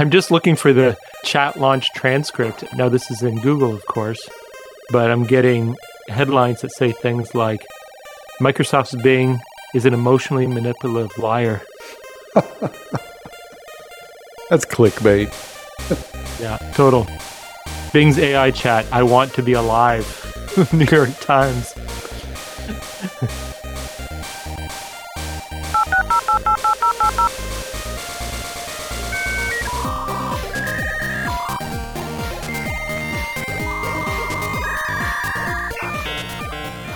I'm just looking for the chat launch transcript. Now, this is in Google, of course, but I'm getting headlines that say things like Microsoft's Bing is an emotionally manipulative liar. That's clickbait. yeah, total. Bing's AI chat, I want to be alive. New York Times.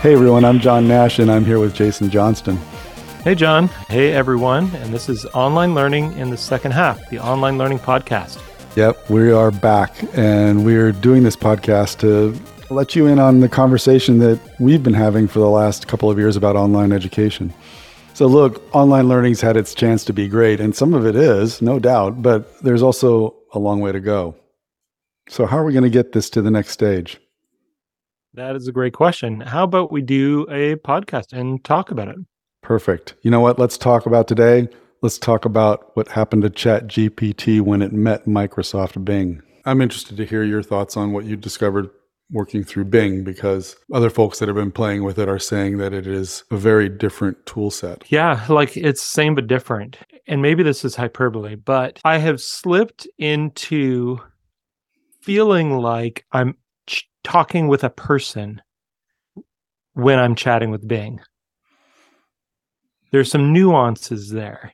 Hey everyone, I'm John Nash and I'm here with Jason Johnston. Hey John. Hey everyone. And this is Online Learning in the Second Half, the Online Learning Podcast. Yep, we are back and we're doing this podcast to let you in on the conversation that we've been having for the last couple of years about online education. So, look, online learning's had its chance to be great, and some of it is, no doubt, but there's also a long way to go. So, how are we going to get this to the next stage? That is a great question. How about we do a podcast and talk about it? Perfect. You know what? Let's talk about today. Let's talk about what happened to Chat GPT when it met Microsoft Bing. I'm interested to hear your thoughts on what you discovered working through Bing because other folks that have been playing with it are saying that it is a very different tool set. Yeah, like it's same but different. And maybe this is hyperbole, but I have slipped into feeling like I'm talking with a person when I'm chatting with Bing. There's some nuances there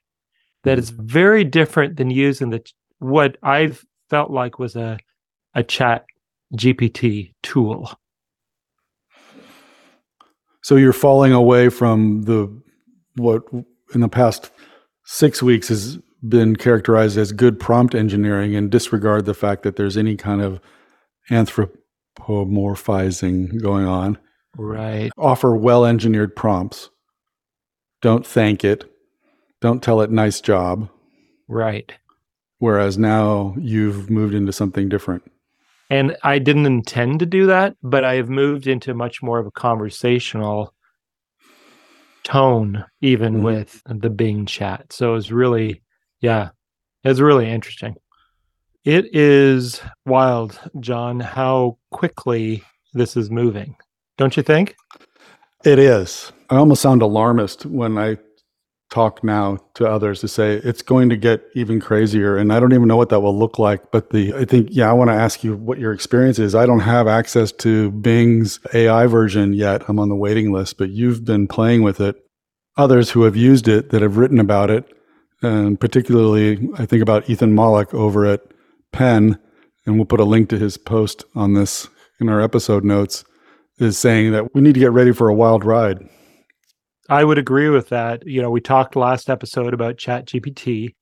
that is very different than using the what I've felt like was a a chat GPT tool. So you're falling away from the what in the past 6 weeks has been characterized as good prompt engineering and disregard the fact that there's any kind of anthrop anthropomorphizing going on. Right. Offer well engineered prompts. Don't thank it. Don't tell it nice job. Right. Whereas now you've moved into something different. And I didn't intend to do that, but I have moved into much more of a conversational tone, even mm-hmm. with the Bing chat. So it's really, yeah, it's really interesting. It is wild, John, how quickly this is moving. Don't you think? It is. I almost sound alarmist when I talk now to others to say it's going to get even crazier and I don't even know what that will look like but the I think yeah I want to ask you what your experience is I don't have access to Bing's AI version yet I'm on the waiting list but you've been playing with it others who have used it that have written about it and particularly I think about Ethan Mollick over at Penn, and we'll put a link to his post on this in our episode notes, is saying that we need to get ready for a wild ride. I would agree with that. You know, we talked last episode about Chat GPT.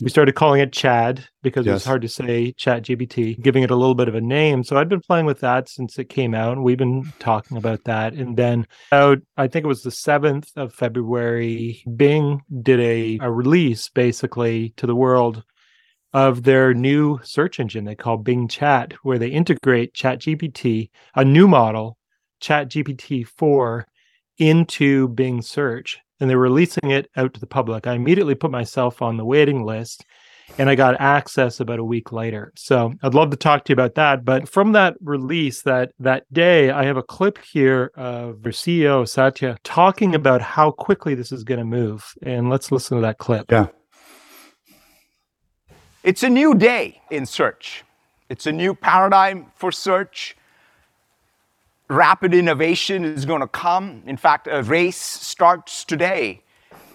We started calling it Chad because yes. it was hard to say Chat GPT, giving it a little bit of a name. So I'd been playing with that since it came out, and we've been talking about that. And then out, I think it was the 7th of February, Bing did a, a release basically to the world of their new search engine they call Bing Chat, where they integrate ChatGPT, a new model, ChatGPT 4, into Bing Search. And they're releasing it out to the public. I immediately put myself on the waiting list and I got access about a week later. So I'd love to talk to you about that. But from that release that that day, I have a clip here of their CEO Satya talking about how quickly this is going to move. And let's listen to that clip. Yeah. It's a new day in search. It's a new paradigm for search. Rapid innovation is going to come. In fact, a race starts today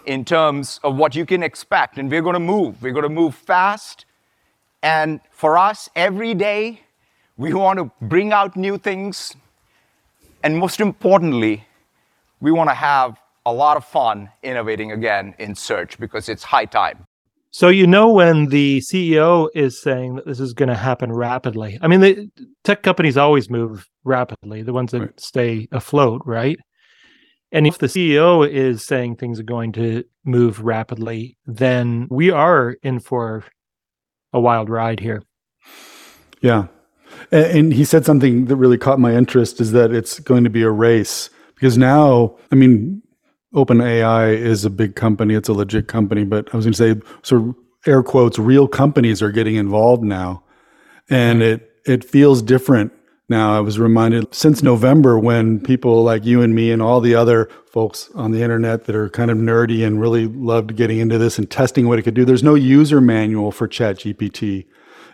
in terms of what you can expect. And we're going to move. We're going to move fast. And for us, every day, we want to bring out new things. And most importantly, we want to have a lot of fun innovating again in search because it's high time. So you know when the CEO is saying that this is going to happen rapidly. I mean, the tech companies always move rapidly, the ones that right. stay afloat, right? And if the CEO is saying things are going to move rapidly, then we are in for a wild ride here. Yeah. And, and he said something that really caught my interest is that it's going to be a race because now, I mean, OpenAI is a big company; it's a legit company. But I was going to say, sort of air quotes real companies are getting involved now, and it it feels different now. I was reminded since November when people like you and me and all the other folks on the internet that are kind of nerdy and really loved getting into this and testing what it could do. There's no user manual for ChatGPT.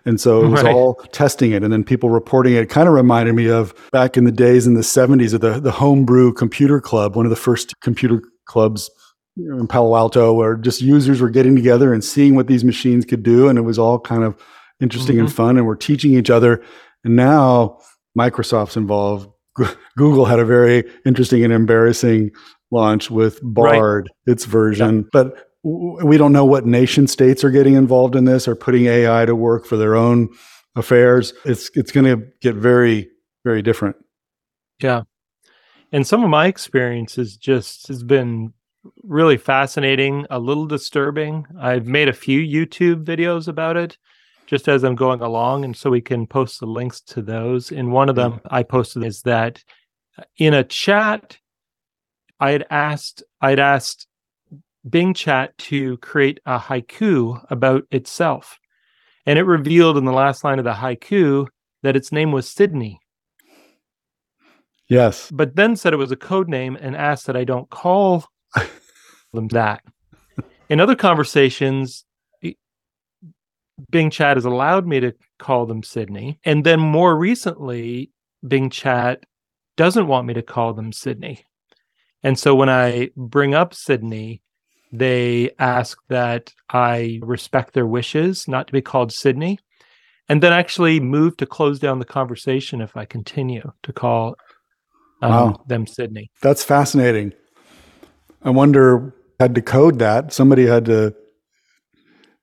And so it was right. all testing it and then people reporting it. it. kind of reminded me of back in the days in the 70s of the, the homebrew computer club, one of the first computer clubs in Palo Alto, where just users were getting together and seeing what these machines could do. And it was all kind of interesting mm-hmm. and fun. And we're teaching each other. And now Microsoft's involved. Google had a very interesting and embarrassing launch with Bard, right. its version. Yeah. But we don't know what nation states are getting involved in this or putting AI to work for their own affairs. It's it's going to get very very different. Yeah. And some of my experience experiences just has been really fascinating, a little disturbing. I've made a few YouTube videos about it just as I'm going along. And so we can post the links to those. In one of them, I posted is that uh, in a chat, I had asked, I'd asked Bing Chat to create a haiku about itself. And it revealed in the last line of the haiku that its name was Sydney. Yes. But then said it was a code name and asked that I don't call them that. In other conversations, Bing Chat has allowed me to call them Sydney. And then more recently, Bing Chat doesn't want me to call them Sydney. And so when I bring up Sydney, they ask that I respect their wishes not to be called Sydney, and then actually move to close down the conversation if I continue to call um, wow. them Sydney. That's fascinating. I wonder had to code that. Somebody had to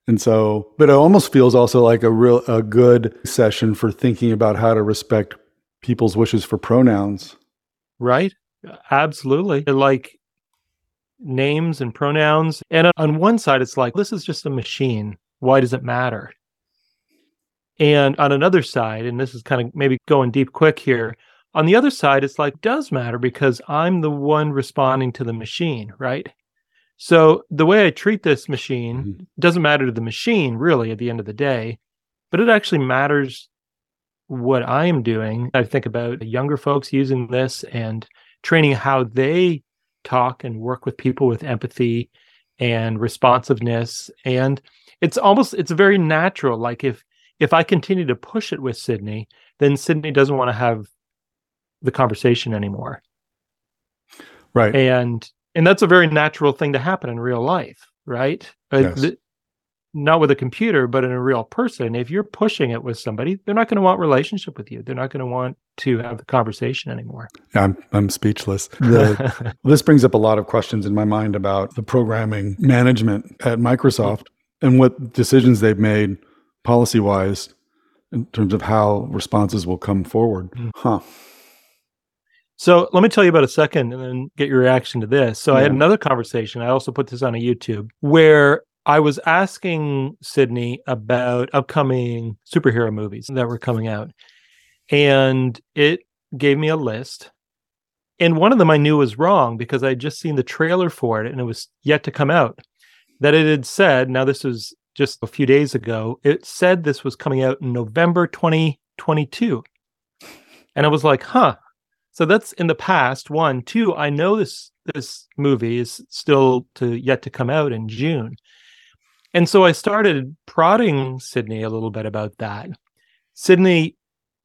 and so, but it almost feels also like a real a good session for thinking about how to respect people's wishes for pronouns. Right? Absolutely. Like names and pronouns. And on one side it's like this is just a machine. Why does it matter? And on another side, and this is kind of maybe going deep quick here, on the other side, it's like, does matter because I'm the one responding to the machine, right? So the way I treat this machine mm-hmm. doesn't matter to the machine really at the end of the day, but it actually matters what I am doing. I think about younger folks using this and training how they talk and work with people with empathy and responsiveness and it's almost it's very natural like if if I continue to push it with Sydney, then Sydney doesn't want to have the conversation anymore. Right. And and that's a very natural thing to happen in real life right uh, yes. Not with a computer but in a real person if you're pushing it with somebody they're not going to want relationship with you they're not going to want to have the conversation anymore yeah, I'm, I'm speechless the, this brings up a lot of questions in my mind about the programming management at microsoft and what decisions they've made policy wise in terms of how responses will come forward mm. huh so let me tell you about a second and then get your reaction to this. So yeah. I had another conversation. I also put this on a YouTube where I was asking Sydney about upcoming superhero movies that were coming out. And it gave me a list. And one of them I knew was wrong because I had just seen the trailer for it and it was yet to come out. That it had said, now this was just a few days ago, it said this was coming out in November 2022. And I was like, huh, so that's in the past. One, two. I know this this movie is still to yet to come out in June, and so I started prodding Sydney a little bit about that. Sydney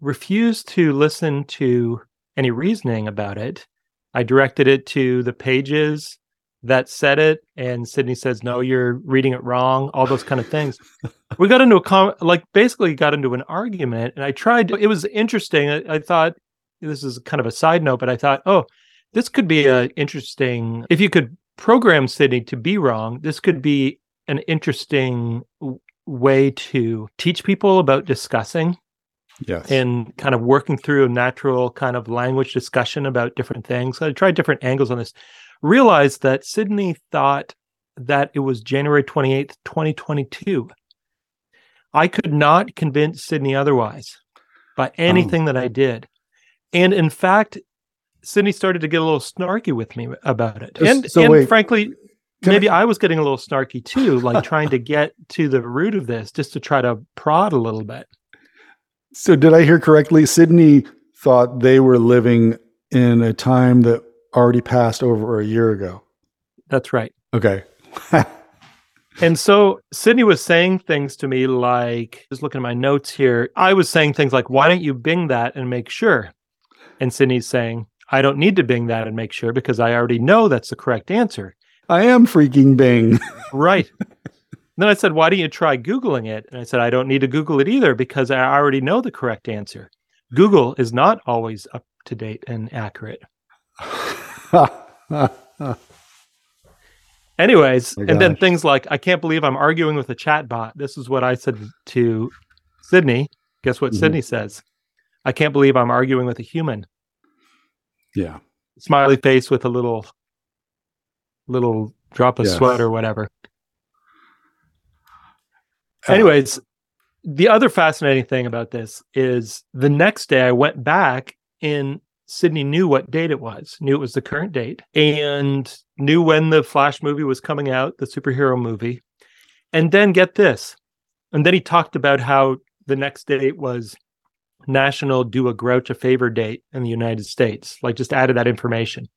refused to listen to any reasoning about it. I directed it to the pages that said it, and Sydney says, "No, you're reading it wrong." All those kind of things. we got into a com- like basically got into an argument, and I tried. It was interesting. I, I thought this is kind of a side note, but I thought, oh, this could be a interesting. If you could program Sydney to be wrong, this could be an interesting way to teach people about discussing. Yes. And kind of working through a natural kind of language discussion about different things. I tried different angles on this. Realized that Sydney thought that it was January 28th, 2022. I could not convince Sydney otherwise by oh. anything oh. that I did. And in fact, Sydney started to get a little snarky with me about it. And, so and frankly, maybe I was getting a little snarky too, like trying to get to the root of this, just to try to prod a little bit. So, did I hear correctly? Sydney thought they were living in a time that already passed over a year ago. That's right. Okay. and so Sydney was saying things to me like, just looking at my notes here, I was saying things like, why don't you Bing that and make sure? And Sydney's saying, I don't need to Bing that and make sure because I already know that's the correct answer. I am freaking Bing. right. Then I said, why don't you try Googling it? And I said, I don't need to Google it either because I already know the correct answer. Google is not always up to date and accurate. Anyways, and then things like, I can't believe I'm arguing with a chat bot. This is what I said to Sydney. Guess what mm-hmm. Sydney says? I can't believe I'm arguing with a human. Yeah. Smiley face with a little little drop of sweat or whatever. Uh, Anyways, the other fascinating thing about this is the next day I went back and Sydney knew what date it was, knew it was the current date, and knew when the Flash movie was coming out, the superhero movie. And then get this. And then he talked about how the next date was National Do a Grouch a Favor Date in the United States, like just added that information.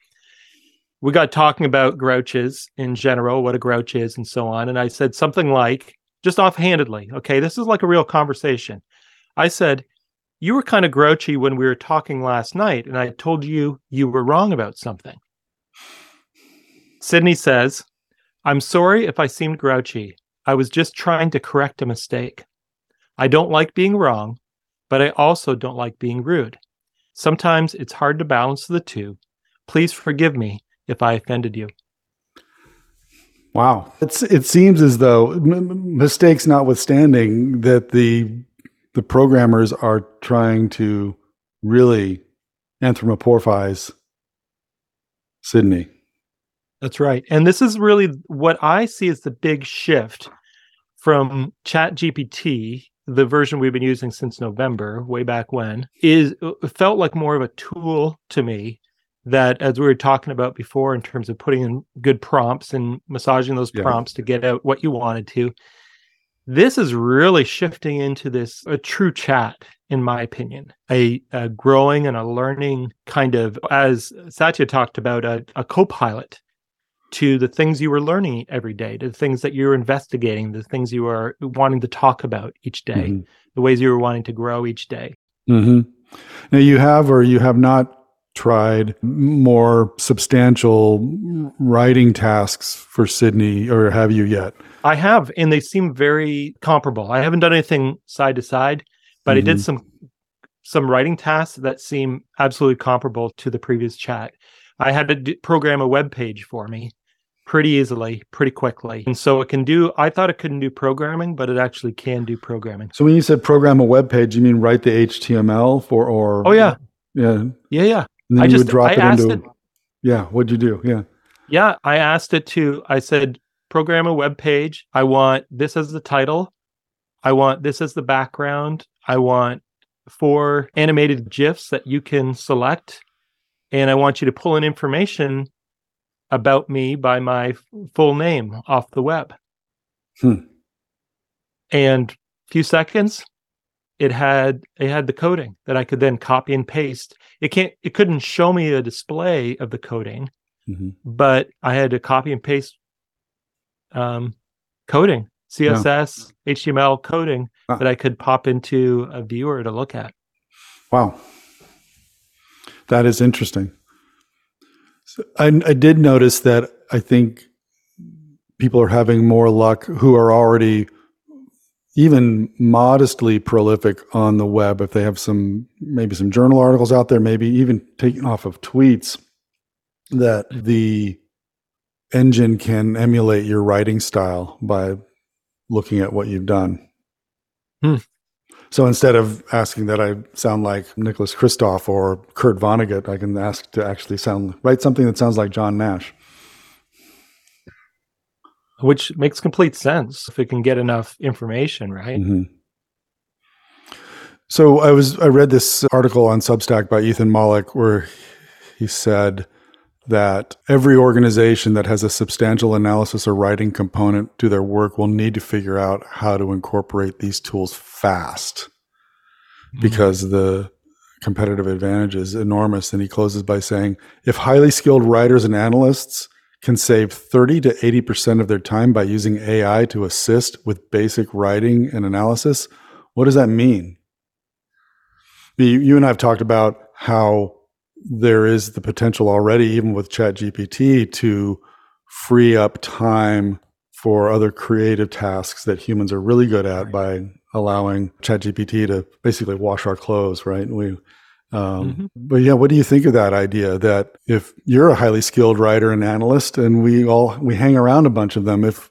We got talking about grouches in general, what a grouch is, and so on. And I said something like, just offhandedly, okay, this is like a real conversation. I said, You were kind of grouchy when we were talking last night, and I told you you were wrong about something. Sydney says, I'm sorry if I seemed grouchy. I was just trying to correct a mistake. I don't like being wrong, but I also don't like being rude. Sometimes it's hard to balance the two. Please forgive me if I offended you. Wow. It's, it seems as though, m- mistakes notwithstanding, that the, the programmers are trying to really anthropomorphize Sydney. That's right. And this is really what I see as the big shift from Chat GPT the version we've been using since November, way back when, is uh, felt like more of a tool to me that as we were talking about before in terms of putting in good prompts and massaging those yeah. prompts to get out what you wanted to this is really shifting into this a true chat in my opinion a, a growing and a learning kind of as satya talked about a, a co-pilot to the things you were learning every day, to the things that you're investigating, the things you are wanting to talk about each day, mm-hmm. the ways you were wanting to grow each day. Mm-hmm. Now, you have or you have not tried more substantial writing tasks for Sydney, or have you yet? I have, and they seem very comparable. I haven't done anything side to side, but mm-hmm. I did mm-hmm. some some writing tasks that seem absolutely comparable to the previous chat. I had to d- program a web page for me pretty easily, pretty quickly. And so it can do, I thought it couldn't do programming, but it actually can do programming. So when you said program a web page, you mean write the HTML for, or? Oh, yeah. Yeah. Yeah. Yeah. And then I you just, would drop I it into, it, yeah. What'd you do? Yeah. Yeah. I asked it to, I said, program a web page. I want this as the title. I want this as the background. I want four animated GIFs that you can select. And I want you to pull in information about me by my full name off the web. Hmm. And a few seconds, it had it had the coding that I could then copy and paste. It can't it couldn't show me a display of the coding, mm-hmm. but I had to copy and paste um, coding, CSS, yeah. HTML coding wow. that I could pop into a viewer to look at. Wow. That is interesting. I, I did notice that I think people are having more luck who are already even modestly prolific on the web if they have some maybe some journal articles out there maybe even taken off of tweets that the engine can emulate your writing style by looking at what you've done hmm. So instead of asking that I sound like Nicholas Kristof or Kurt Vonnegut, I can ask to actually sound write something that sounds like John Nash. Which makes complete sense if it can get enough information, right? Mm-hmm. So I was I read this article on Substack by Ethan Mollick where he said that every organization that has a substantial analysis or writing component to their work will need to figure out how to incorporate these tools fast mm-hmm. because the competitive advantage is enormous. And he closes by saying if highly skilled writers and analysts can save 30 to 80% of their time by using AI to assist with basic writing and analysis, what does that mean? You and I have talked about how there is the potential already, even with ChatGPT, to free up time for other creative tasks that humans are really good at by allowing ChatGPT to basically wash our clothes, right? We um, mm-hmm. But yeah, what do you think of that idea that if you're a highly skilled writer and analyst, and we all we hang around a bunch of them, if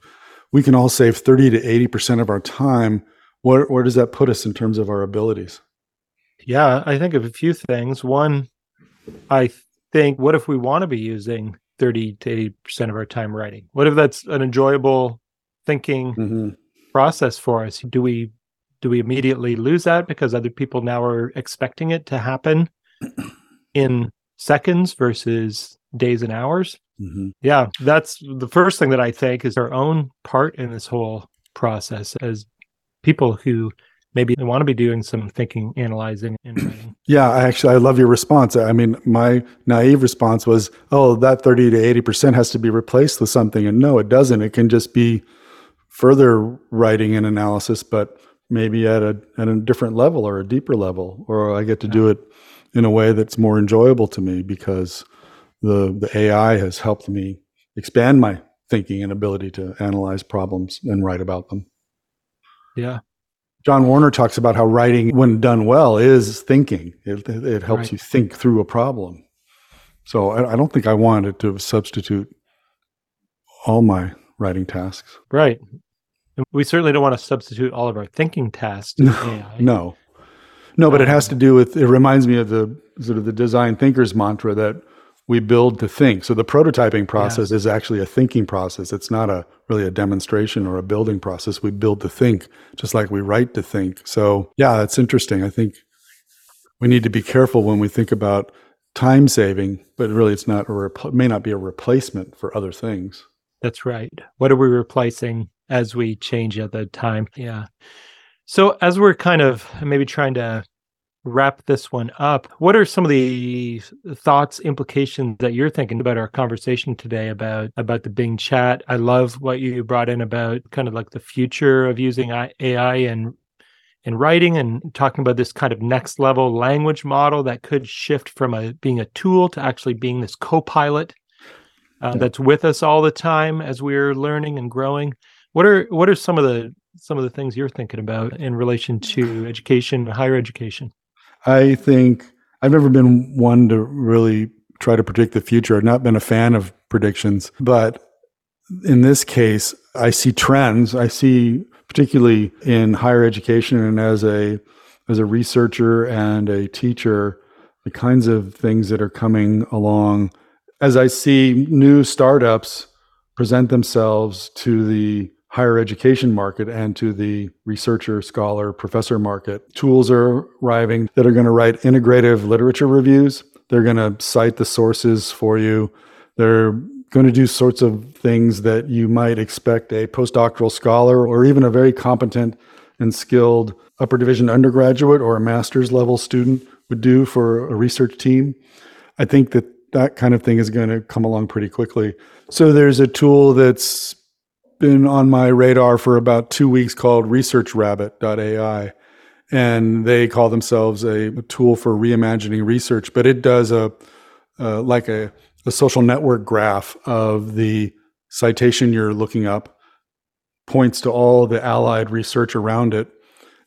we can all save thirty to eighty percent of our time, where where does that put us in terms of our abilities? Yeah, I think of a few things. One, I think, what if we want to be using thirty to eighty percent of our time writing? What if that's an enjoyable thinking mm-hmm. process for us? Do we do we immediately lose that because other people now are expecting it to happen in seconds versus days and hours? Mm-hmm. Yeah, that's the first thing that I think is our own part in this whole process as people who maybe want to be doing some thinking, analyzing, and writing. Yeah, I actually I love your response. I mean, my naive response was, "Oh, that thirty to eighty percent has to be replaced with something," and no, it doesn't. It can just be further writing and analysis, but maybe at a at a different level or a deeper level, or I get to do it in a way that's more enjoyable to me because the the AI has helped me expand my thinking and ability to analyze problems and write about them. Yeah. John Warner talks about how writing, when done well, is thinking. It, it helps right. you think through a problem. So I, I don't think I wanted to substitute all my writing tasks. Right. We certainly don't want to substitute all of our thinking tasks no, No, no, but it has um, to do with. It reminds me of the sort of the design thinkers mantra that we build to think. So the prototyping process is actually a thinking process. It's not a really a demonstration or a building process. We build to think, just like we write to think. So yeah, that's interesting. I think we need to be careful when we think about time saving, but really it's not a repl- may not be a replacement for other things. That's right. What are we replacing as we change at the time. Yeah. So as we're kind of maybe trying to wrap this one up, what are some of the thoughts, implications that you're thinking about our conversation today about about the Bing chat? I love what you brought in about kind of like the future of using AI and in writing and talking about this kind of next level language model that could shift from a being a tool to actually being this co-pilot uh, yeah. that's with us all the time as we're learning and growing. What are what are some of the some of the things you're thinking about in relation mm. to education, higher education? I think I've never been one to really try to predict the future. I've not been a fan of predictions, but in this case, I see trends. I see particularly in higher education and as a as a researcher and a teacher, the kinds of things that are coming along. As I see new startups present themselves to the higher education market and to the researcher, scholar, professor market. Tools are arriving that are going to write integrative literature reviews. They're going to cite the sources for you. They're going to do sorts of things that you might expect a postdoctoral scholar or even a very competent and skilled upper division undergraduate or a master's level student would do for a research team. I think that that kind of thing is going to come along pretty quickly. So there's a tool that's been on my radar for about two weeks called ResearchRabbit.ai. And they call themselves a, tool for reimagining research, but it does a uh, like a, a social network graph of the citation you're looking up, points to all the allied research around it,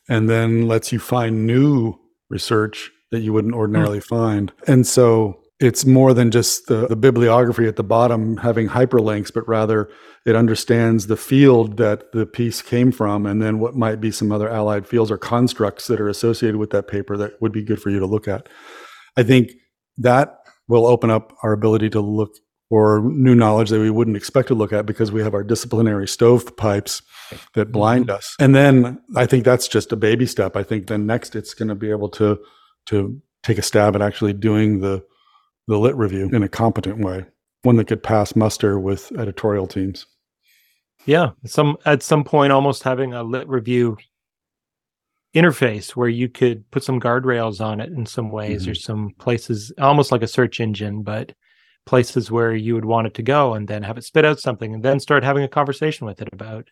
and then lets you find new research that you wouldn't ordinarily mm. find. And so it's more than just the, the bibliography at the bottom having hyperlinks, but rather it understands the field that the piece came from and then what might be some other allied fields or constructs that are associated with that paper that would be good for you to look at. I think that will open up our ability to look for new knowledge that we wouldn't expect to look at because we have our disciplinary stovepipes that blind mm-hmm. us. And then I think that's just a baby step. I think then next it's going to be able to to take a stab at actually doing the the lit review in a competent way. one that could pass muster with editorial teams. Yeah, some at some point almost having a lit review interface where you could put some guardrails on it in some ways mm-hmm. or some places almost like a search engine but places where you would want it to go and then have it spit out something and then start having a conversation with it about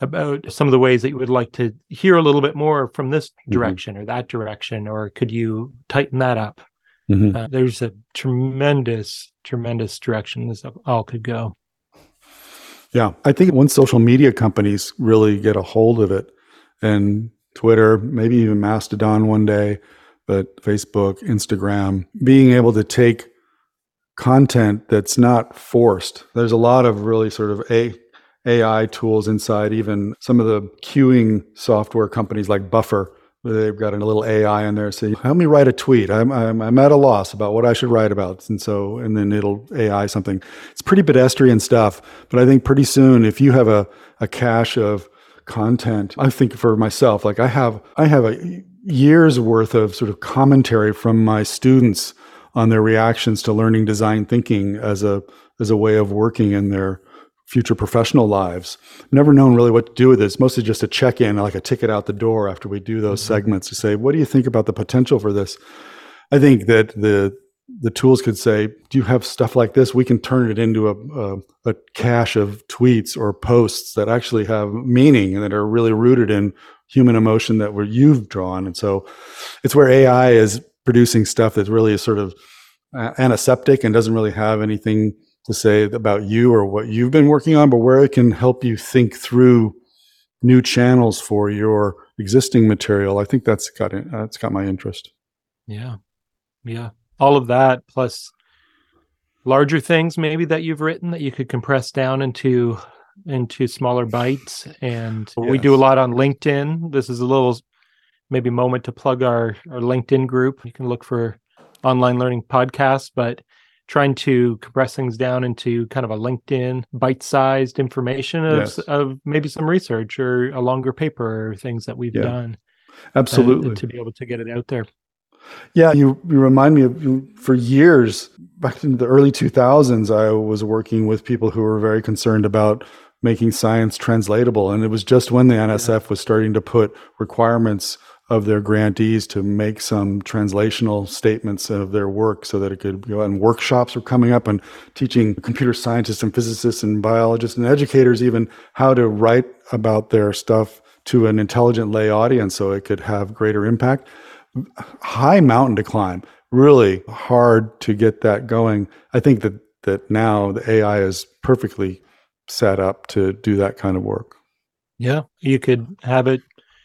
about some of the ways that you would like to hear a little bit more from this mm-hmm. direction or that direction or could you tighten that up mm-hmm. uh, there's a tremendous tremendous direction this all could go yeah i think once social media companies really get a hold of it and twitter maybe even mastodon one day but facebook instagram being able to take content that's not forced. There's a lot of really sort of a AI tools inside even some of the queuing software companies like Buffer. They've got a little AI in there saying, help me write a tweet. I'm, I'm, I'm at a loss about what I should write about. And so, and then it'll AI something. It's pretty pedestrian stuff, but I think pretty soon, if you have a, a cache of content, I think for myself, like I have, I have a year's worth of sort of commentary from my students on their reactions to learning design thinking as a as a way of working in their future professional lives. Never known really what to do with this. Mostly just a check in, like a ticket out the door after we do those mm-hmm. segments to say, what do you think about the potential for this? I think that the the tools could say, do you have stuff like this? We can turn it into a, a, a cache of tweets or posts that actually have meaning and that are really rooted in human emotion that were you've drawn. And so it's where AI is producing stuff that's really is sort of antiseptic and doesn't really have anything to say about you or what you've been working on, but where it can help you think through new channels for your existing material. I think that's got it. That's got my interest. Yeah, yeah. All of that plus larger things maybe that you've written that you could compress down into into smaller bites and yes. we do a lot on linkedin this is a little maybe moment to plug our, our LinkedIn group. You can look for online learning podcasts, but trying to compress things down into kind of a LinkedIn bite-sized information of, yes. of maybe some research or a longer paper or things that we've yeah. done. Uh, Absolutely. to be able to get it out there. Yeah, you, you remind me of for years, back in the early 2000s, I was working with people who were very concerned about making science translatable. And it was just when the NSF yeah. was starting to put requirements of their grantees to make some translational statements of their work so that it could go and workshops were coming up and teaching computer scientists and physicists and biologists and educators even how to write about their stuff to an intelligent lay audience so it could have greater impact. High mountain to climb really hard to get that going. I think that that now the ai is perfectly set up to do that kind of work. Yeah you could have it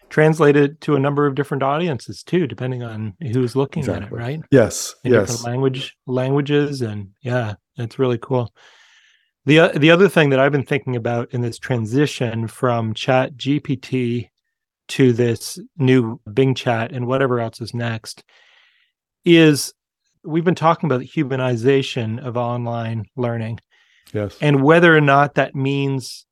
translated to a number of different audiences too, depending on who's looking exactly. at it, right? Yes. In yes. Different language languages, and yeah, it's really cool. the uh, The other thing that I've been thinking about in this transition from Chat GPT to this new Bing Chat and whatever else is next is we've been talking about the humanization of online learning. Yes. And whether or not that means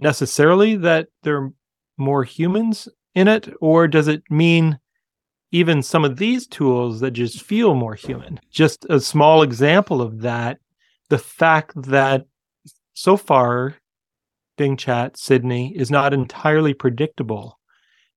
necessarily that there more humans in it, or does it mean even some of these tools that just feel more human? Just a small example of that the fact that so far, Bing Chat Sydney is not entirely predictable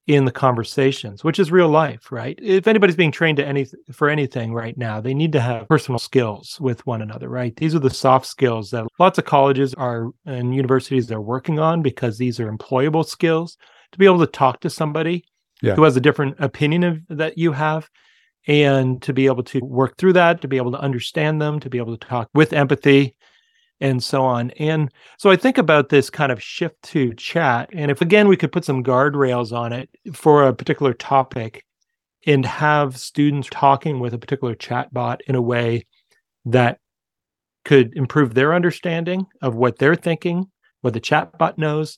in the conversations, which is real life, right? If anybody's being trained to any for anything right now, they need to have personal skills with one another, right? These are the soft skills that lots of colleges are and universities are working on because these are employable skills to be able to talk to somebody yeah. who has a different opinion of that you have and to be able to work through that, to be able to understand them, to be able to talk with empathy and so on. And so I think about this kind of shift to chat. And if again we could put some guardrails on it for a particular topic and have students talking with a particular chat bot in a way that could improve their understanding of what they're thinking, what the chat bot knows.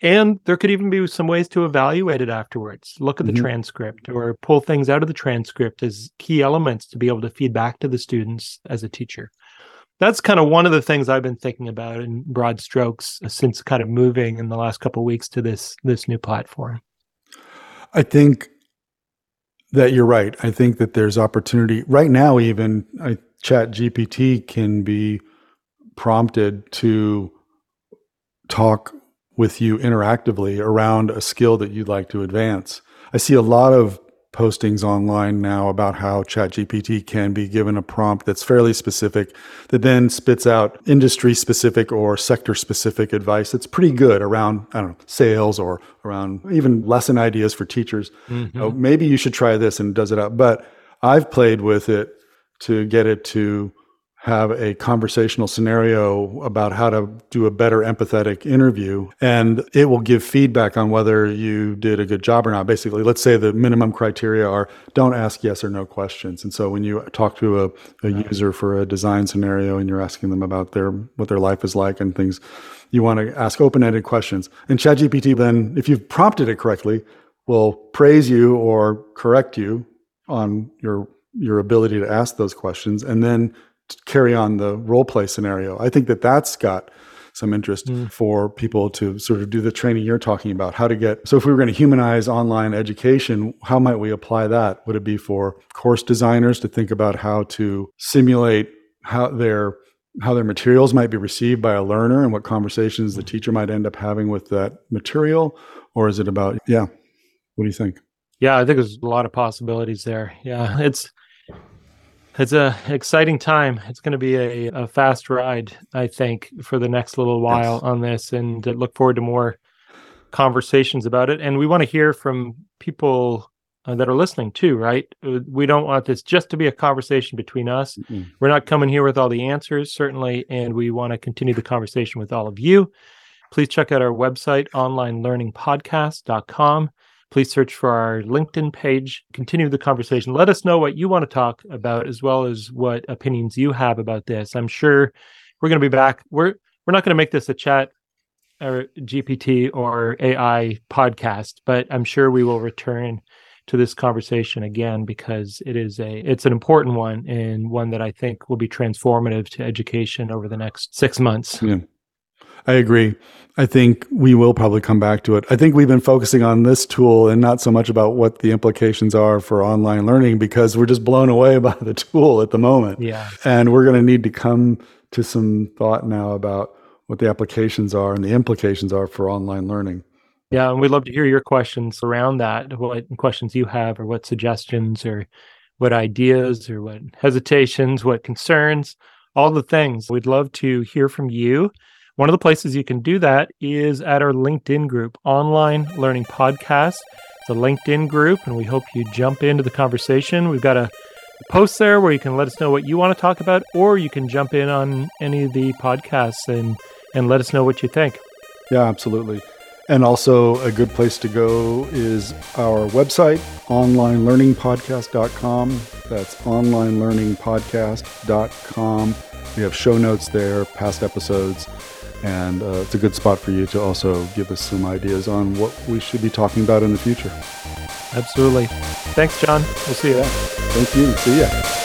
And there could even be some ways to evaluate it afterwards. Look at the mm-hmm. transcript or pull things out of the transcript as key elements to be able to feed back to the students as a teacher that's kind of one of the things I've been thinking about in broad strokes uh, since kind of moving in the last couple weeks to this this new platform. I think that you're right. I think that there's opportunity right now. Even I, Chat GPT can be prompted to talk with you interactively around a skill that you'd like to advance. I see a lot of postings online now about how ChatGPT can be given a prompt that's fairly specific that then spits out industry specific or sector specific advice that's pretty good around, I don't know, sales or around even lesson ideas for teachers. Mm-hmm. Oh, maybe you should try this and does it out. But I've played with it to get it to have a conversational scenario about how to do a better empathetic interview and it will give feedback on whether you did a good job or not. Basically let's say the minimum criteria are don't ask yes or no questions. And so when you talk to a, a user for a design scenario and you're asking them about their what their life is like and things you want to ask open-ended questions. And chatgpt then if you've prompted it correctly will praise you or correct you on your your ability to ask those questions. And then carry on the role play scenario. I think that that's got some interest mm. for people to sort of do the training you're talking about how to get so if we were going to humanize online education how might we apply that? Would it be for course designers to think about how to simulate how their how their materials might be received by a learner and what conversations the teacher might end up having with that material? Or is it about yeah what do you think? Yeah i think there's a lot of possibilities there. Yeah it's it's a exciting time. It's going to be a, a fast ride, I think, for the next little while yes. on this, and look forward to more conversations about it. And we want to hear from people uh, that are listening too, right? Uh, we don't want this just to be a conversation between us. Mm-hmm. We're not coming here with all the answers, certainly, and we want to continue the conversation with all of you. Please check out our website, onlinelearningpodcast.com please search for our LinkedIn page. Continue the conversation. Let us know what you want to talk about, as well as what opinions you have about this. I'm sure we're going to be back. We're we're not going to make this a chat or GPT or AI podcast, but I'm sure we will return to this conversation again because it is a it's an important one and one that I think will be transformative to education over the next six months. Yeah. I agree. I think we will probably come back to it. I think we've been focusing on this tool and not so much about what the implications are for online learning because we're just blown away by the tool at the moment. Yeah. And we're going to need to come to some thought now about what the applications are and the implications are for online learning. Yeah, and we'd love to hear your questions around that. What questions you have, or what suggestions, or what ideas, or what hesitations, what concerns, all the things. We'd love to hear from you. One of the places you can do that is at our LinkedIn group, Online Learning Podcast. It's a LinkedIn group, and we hope you jump into the conversation. We've got a post there where you can let us know what you want to talk about, or you can jump in on any of the podcasts and, and let us know what you think. Yeah, absolutely. And also, a good place to go is our website, onlinelearningpodcast.com. That's onlinelearningpodcast.com. We have show notes there, past episodes and uh, it's a good spot for you to also give us some ideas on what we should be talking about in the future. Absolutely. Thanks, John. We'll see you. Then. Thank you. See ya.